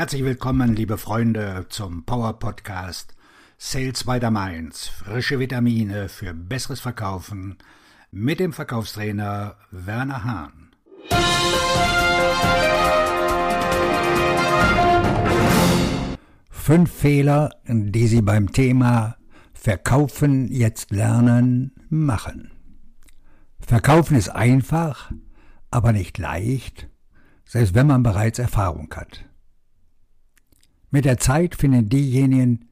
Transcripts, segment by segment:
Herzlich willkommen, liebe Freunde, zum Power Podcast Sales by the Mainz. Frische Vitamine für besseres Verkaufen mit dem Verkaufstrainer Werner Hahn. Fünf Fehler, die Sie beim Thema Verkaufen jetzt lernen machen. Verkaufen ist einfach, aber nicht leicht, selbst wenn man bereits Erfahrung hat. Mit der Zeit finden diejenigen,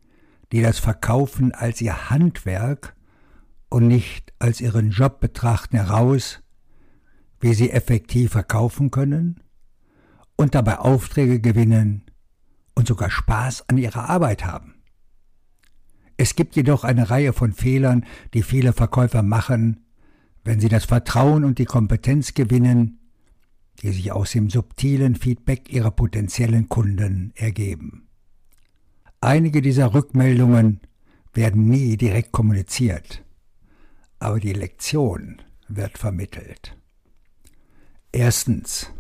die das Verkaufen als ihr Handwerk und nicht als ihren Job betrachten, heraus, wie sie effektiv verkaufen können und dabei Aufträge gewinnen und sogar Spaß an ihrer Arbeit haben. Es gibt jedoch eine Reihe von Fehlern, die viele Verkäufer machen, wenn sie das Vertrauen und die Kompetenz gewinnen, die sich aus dem subtilen Feedback ihrer potenziellen Kunden ergeben. Einige dieser Rückmeldungen werden nie direkt kommuniziert, aber die Lektion wird vermittelt. Erstens,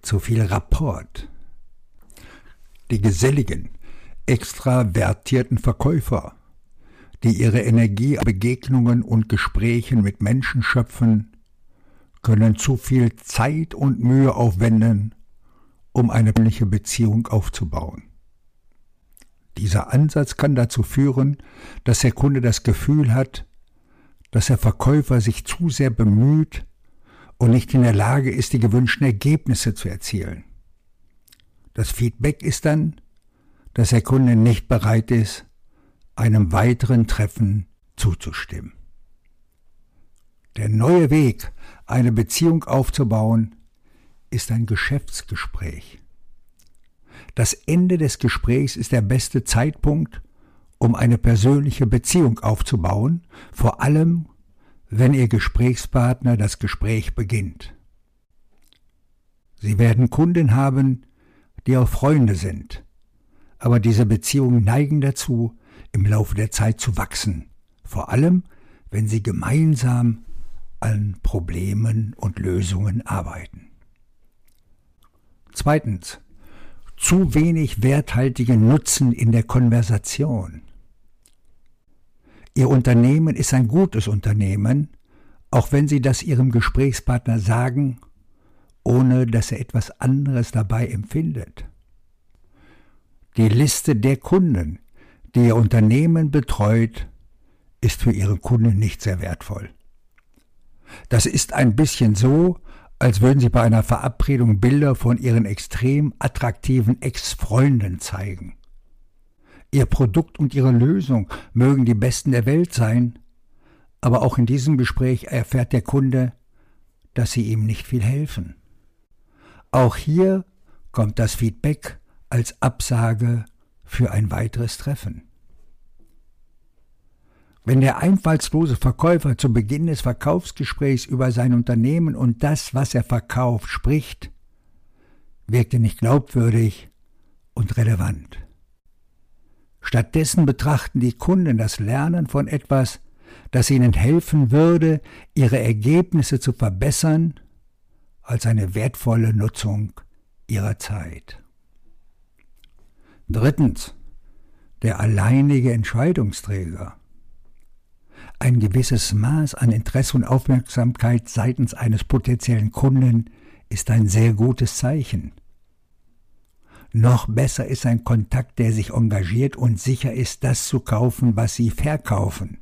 zu viel Rapport. Die geselligen, extravertierten Verkäufer, die ihre Energie Begegnungen und Gesprächen mit Menschen schöpfen, können zu viel Zeit und Mühe aufwenden, um eine persönliche Beziehung aufzubauen. Dieser Ansatz kann dazu führen, dass der Kunde das Gefühl hat, dass der Verkäufer sich zu sehr bemüht und nicht in der Lage ist, die gewünschten Ergebnisse zu erzielen. Das Feedback ist dann, dass der Kunde nicht bereit ist, einem weiteren Treffen zuzustimmen. Der neue Weg, eine Beziehung aufzubauen, ist ein Geschäftsgespräch. Das Ende des Gesprächs ist der beste Zeitpunkt, um eine persönliche Beziehung aufzubauen, vor allem wenn Ihr Gesprächspartner das Gespräch beginnt. Sie werden Kunden haben, die auch Freunde sind, aber diese Beziehungen neigen dazu, im Laufe der Zeit zu wachsen, vor allem wenn sie gemeinsam an Problemen und Lösungen arbeiten. Zweitens zu wenig werthaltigen Nutzen in der Konversation. Ihr Unternehmen ist ein gutes Unternehmen, auch wenn Sie das Ihrem Gesprächspartner sagen, ohne dass er etwas anderes dabei empfindet. Die Liste der Kunden, die Ihr Unternehmen betreut, ist für Ihre Kunden nicht sehr wertvoll. Das ist ein bisschen so, als würden sie bei einer Verabredung Bilder von ihren extrem attraktiven Ex-Freunden zeigen. Ihr Produkt und ihre Lösung mögen die besten der Welt sein, aber auch in diesem Gespräch erfährt der Kunde, dass sie ihm nicht viel helfen. Auch hier kommt das Feedback als Absage für ein weiteres Treffen. Wenn der einfallslose Verkäufer zu Beginn des Verkaufsgesprächs über sein Unternehmen und das, was er verkauft, spricht, wirkt er nicht glaubwürdig und relevant. Stattdessen betrachten die Kunden das Lernen von etwas, das ihnen helfen würde, ihre Ergebnisse zu verbessern, als eine wertvolle Nutzung ihrer Zeit. Drittens. Der alleinige Entscheidungsträger. Ein gewisses Maß an Interesse und Aufmerksamkeit seitens eines potenziellen Kunden ist ein sehr gutes Zeichen. Noch besser ist ein Kontakt, der sich engagiert und sicher ist, das zu kaufen, was Sie verkaufen.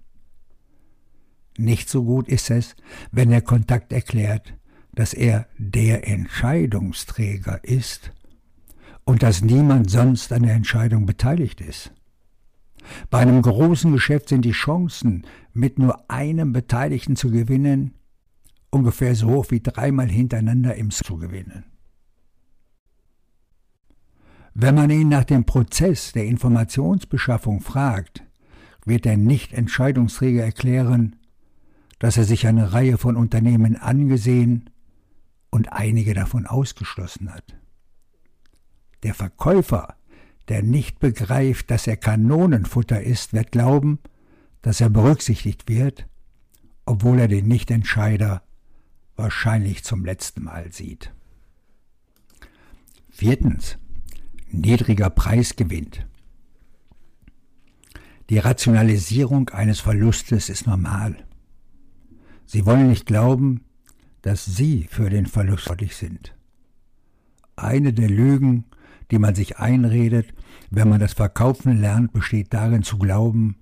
Nicht so gut ist es, wenn der Kontakt erklärt, dass er der Entscheidungsträger ist und dass niemand sonst an der Entscheidung beteiligt ist. Bei einem großen Geschäft sind die Chancen, mit nur einem Beteiligten zu gewinnen, ungefähr so hoch wie dreimal hintereinander im zu gewinnen. Wenn man ihn nach dem Prozess der Informationsbeschaffung fragt, wird der Nicht-Entscheidungsträger erklären, dass er sich eine Reihe von Unternehmen angesehen und einige davon ausgeschlossen hat. Der Verkäufer der nicht begreift, dass er Kanonenfutter ist, wird glauben, dass er berücksichtigt wird, obwohl er den Nichtentscheider wahrscheinlich zum letzten Mal sieht. Viertens. niedriger Preis gewinnt. Die Rationalisierung eines Verlustes ist normal. Sie wollen nicht glauben, dass Sie für den Verlust verantwortlich sind. Eine der Lügen, die man sich einredet, wenn man das Verkaufen lernt, besteht darin zu glauben,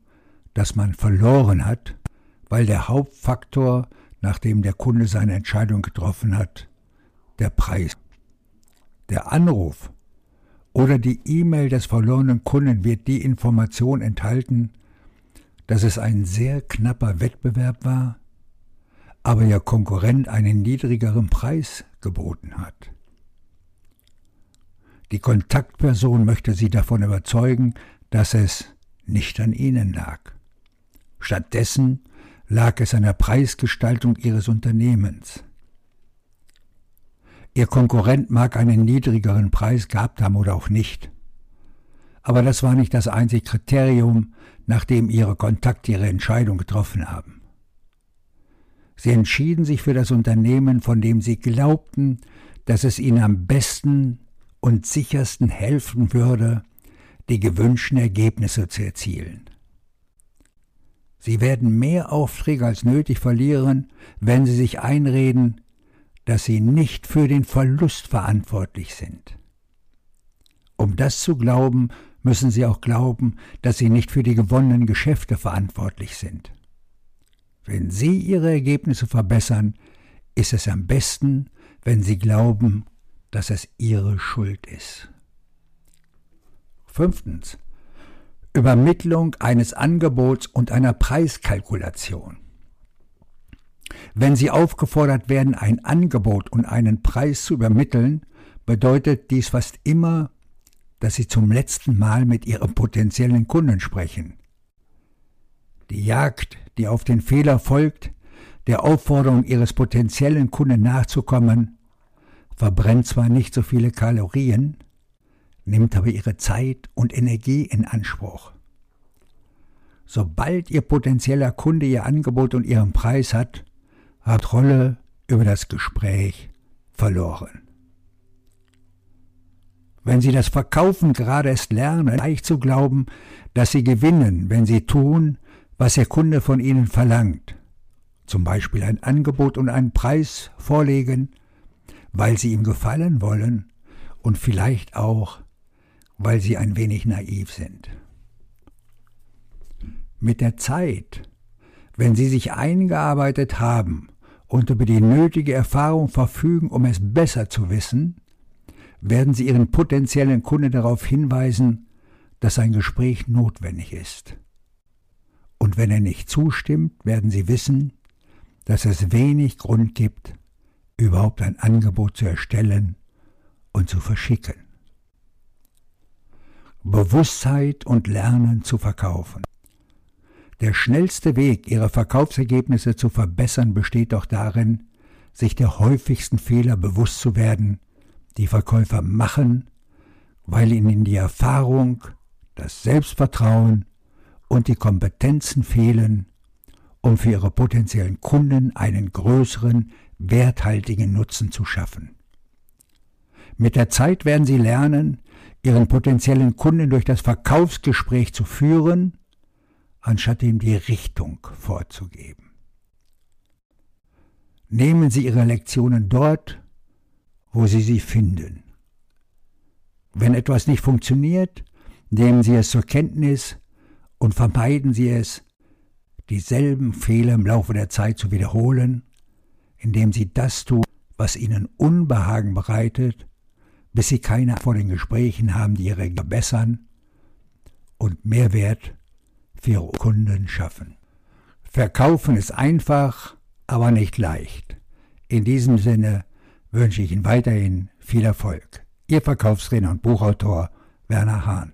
dass man verloren hat, weil der Hauptfaktor, nachdem der Kunde seine Entscheidung getroffen hat, der Preis. Der Anruf oder die E-Mail des verlorenen Kunden wird die Information enthalten, dass es ein sehr knapper Wettbewerb war, aber Ihr Konkurrent einen niedrigeren Preis geboten hat. Die Kontaktperson möchte Sie davon überzeugen, dass es nicht an Ihnen lag. Stattdessen lag es an der Preisgestaltung Ihres Unternehmens. Ihr Konkurrent mag einen niedrigeren Preis gehabt haben oder auch nicht. Aber das war nicht das einzige Kriterium, nach dem Ihre Kontakte ihre Entscheidung getroffen haben. Sie entschieden sich für das Unternehmen, von dem Sie glaubten, dass es Ihnen am besten und sichersten helfen würde, die gewünschten Ergebnisse zu erzielen. Sie werden mehr Aufträge als nötig verlieren, wenn Sie sich einreden, dass sie nicht für den Verlust verantwortlich sind. Um das zu glauben, müssen sie auch glauben, dass sie nicht für die gewonnenen Geschäfte verantwortlich sind. Wenn sie ihre Ergebnisse verbessern, ist es am besten, wenn sie glauben, dass es ihre Schuld ist. Fünftens. Übermittlung eines Angebots und einer Preiskalkulation. Wenn Sie aufgefordert werden, ein Angebot und einen Preis zu übermitteln, bedeutet dies fast immer, dass Sie zum letzten Mal mit Ihrem potenziellen Kunden sprechen. Die Jagd, die auf den Fehler folgt, der Aufforderung Ihres potenziellen Kunden nachzukommen, verbrennt zwar nicht so viele Kalorien, nimmt aber Ihre Zeit und Energie in Anspruch. Sobald Ihr potenzieller Kunde Ihr Angebot und Ihren Preis hat, hat Rolle über das Gespräch verloren. Wenn Sie das Verkaufen gerade erst lernen, leicht zu glauben, dass Sie gewinnen, wenn Sie tun, was Ihr Kunde von Ihnen verlangt, zum Beispiel ein Angebot und einen Preis vorlegen, weil Sie ihm gefallen wollen und vielleicht auch, weil Sie ein wenig naiv sind. Mit der Zeit, wenn Sie sich eingearbeitet haben und über die nötige Erfahrung verfügen, um es besser zu wissen, werden Sie Ihren potenziellen Kunden darauf hinweisen, dass ein Gespräch notwendig ist. Und wenn er nicht zustimmt, werden Sie wissen, dass es wenig Grund gibt, überhaupt ein Angebot zu erstellen und zu verschicken. Bewusstheit und Lernen zu verkaufen. Der schnellste Weg, ihre Verkaufsergebnisse zu verbessern, besteht doch darin, sich der häufigsten Fehler bewusst zu werden, die Verkäufer machen, weil ihnen die Erfahrung, das Selbstvertrauen und die Kompetenzen fehlen, um für ihre potenziellen Kunden einen größeren, werthaltigen Nutzen zu schaffen. Mit der Zeit werden sie lernen, ihren potenziellen Kunden durch das Verkaufsgespräch zu führen anstatt ihm die Richtung vorzugeben. Nehmen Sie Ihre Lektionen dort, wo Sie sie finden. Wenn etwas nicht funktioniert, nehmen Sie es zur Kenntnis und vermeiden Sie es, dieselben Fehler im Laufe der Zeit zu wiederholen, indem Sie das tun, was Ihnen Unbehagen bereitet, bis Sie keine vor den Gesprächen haben, die Ihre verbessern und Mehrwert für ihre Kunden schaffen. Verkaufen ist einfach, aber nicht leicht. In diesem Sinne wünsche ich Ihnen weiterhin viel Erfolg. Ihr Verkaufstrainer und Buchautor Werner Hahn.